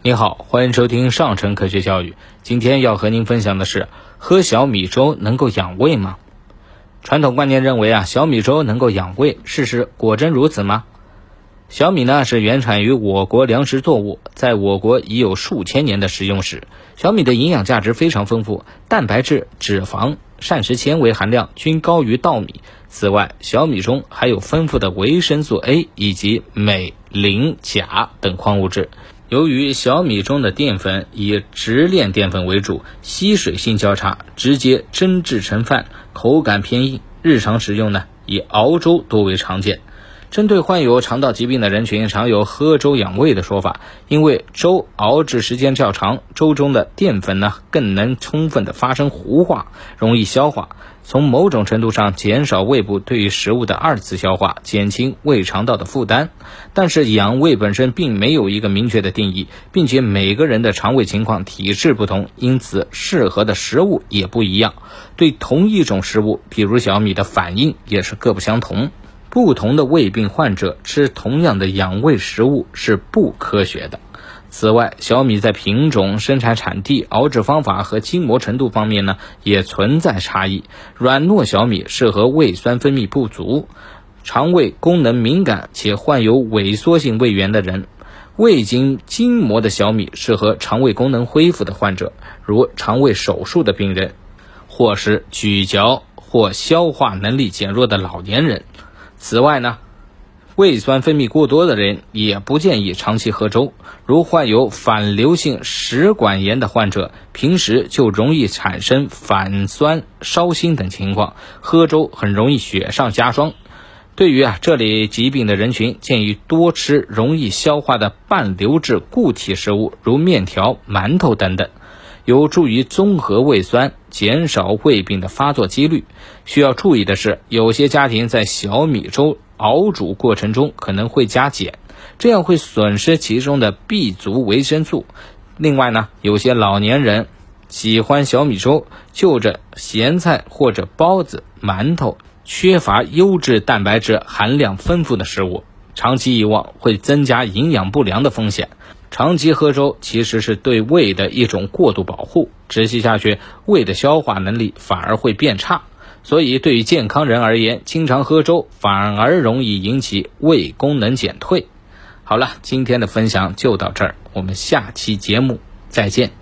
你好，欢迎收听上城科学教育。今天要和您分享的是，喝小米粥能够养胃吗？传统观念认为啊，小米粥能够养胃，事实果真如此吗？小米呢是原产于我国粮食作物，在我国已有数千年的食用史。小米的营养价值非常丰富，蛋白质、脂肪、膳食纤维含量均高于稻米。此外，小米中还有丰富的维生素 A 以及镁、磷、钾等矿物质。由于小米中的淀粉以直链淀粉为主，吸水性较差，直接蒸制成饭，口感偏硬。日常食用呢，以熬粥多为常见。针对患有肠道疾病的人群，常有喝粥养胃的说法，因为粥熬制时间较长，粥中的淀粉呢更能充分的发生糊化，容易消化。从某种程度上减少胃部对于食物的二次消化，减轻胃肠道的负担。但是养胃本身并没有一个明确的定义，并且每个人的肠胃情况、体质不同，因此适合的食物也不一样。对同一种食物，比如小米的反应也是各不相同。不同的胃病患者吃同样的养胃食物是不科学的。此外，小米在品种、生产产地、熬制方法和筋膜程度方面呢，也存在差异。软糯小米适合胃酸分泌不足、肠胃功能敏感且患有萎缩性胃炎的人；未经筋膜的小米适合肠胃功能恢复的患者，如肠胃手术的病人，或是咀嚼或消化能力减弱的老年人。此外呢。胃酸分泌过多的人也不建议长期喝粥，如患有反流性食管炎的患者，平时就容易产生反酸、烧心等情况，喝粥很容易雪上加霜。对于啊这类疾病的人群，建议多吃容易消化的半流质固体食物，如面条、馒头等等，有助于综合胃酸，减少胃病的发作几率。需要注意的是，有些家庭在小米粥。熬煮过程中可能会加碱，这样会损失其中的 B 族维生素。另外呢，有些老年人喜欢小米粥，就着咸菜或者包子、馒头，缺乏优质蛋白质含量丰富的食物，长期以往会增加营养不良的风险。长期喝粥其实是对胃的一种过度保护，持续下去，胃的消化能力反而会变差。所以，对于健康人而言，经常喝粥反而容易引起胃功能减退。好了，今天的分享就到这儿，我们下期节目再见。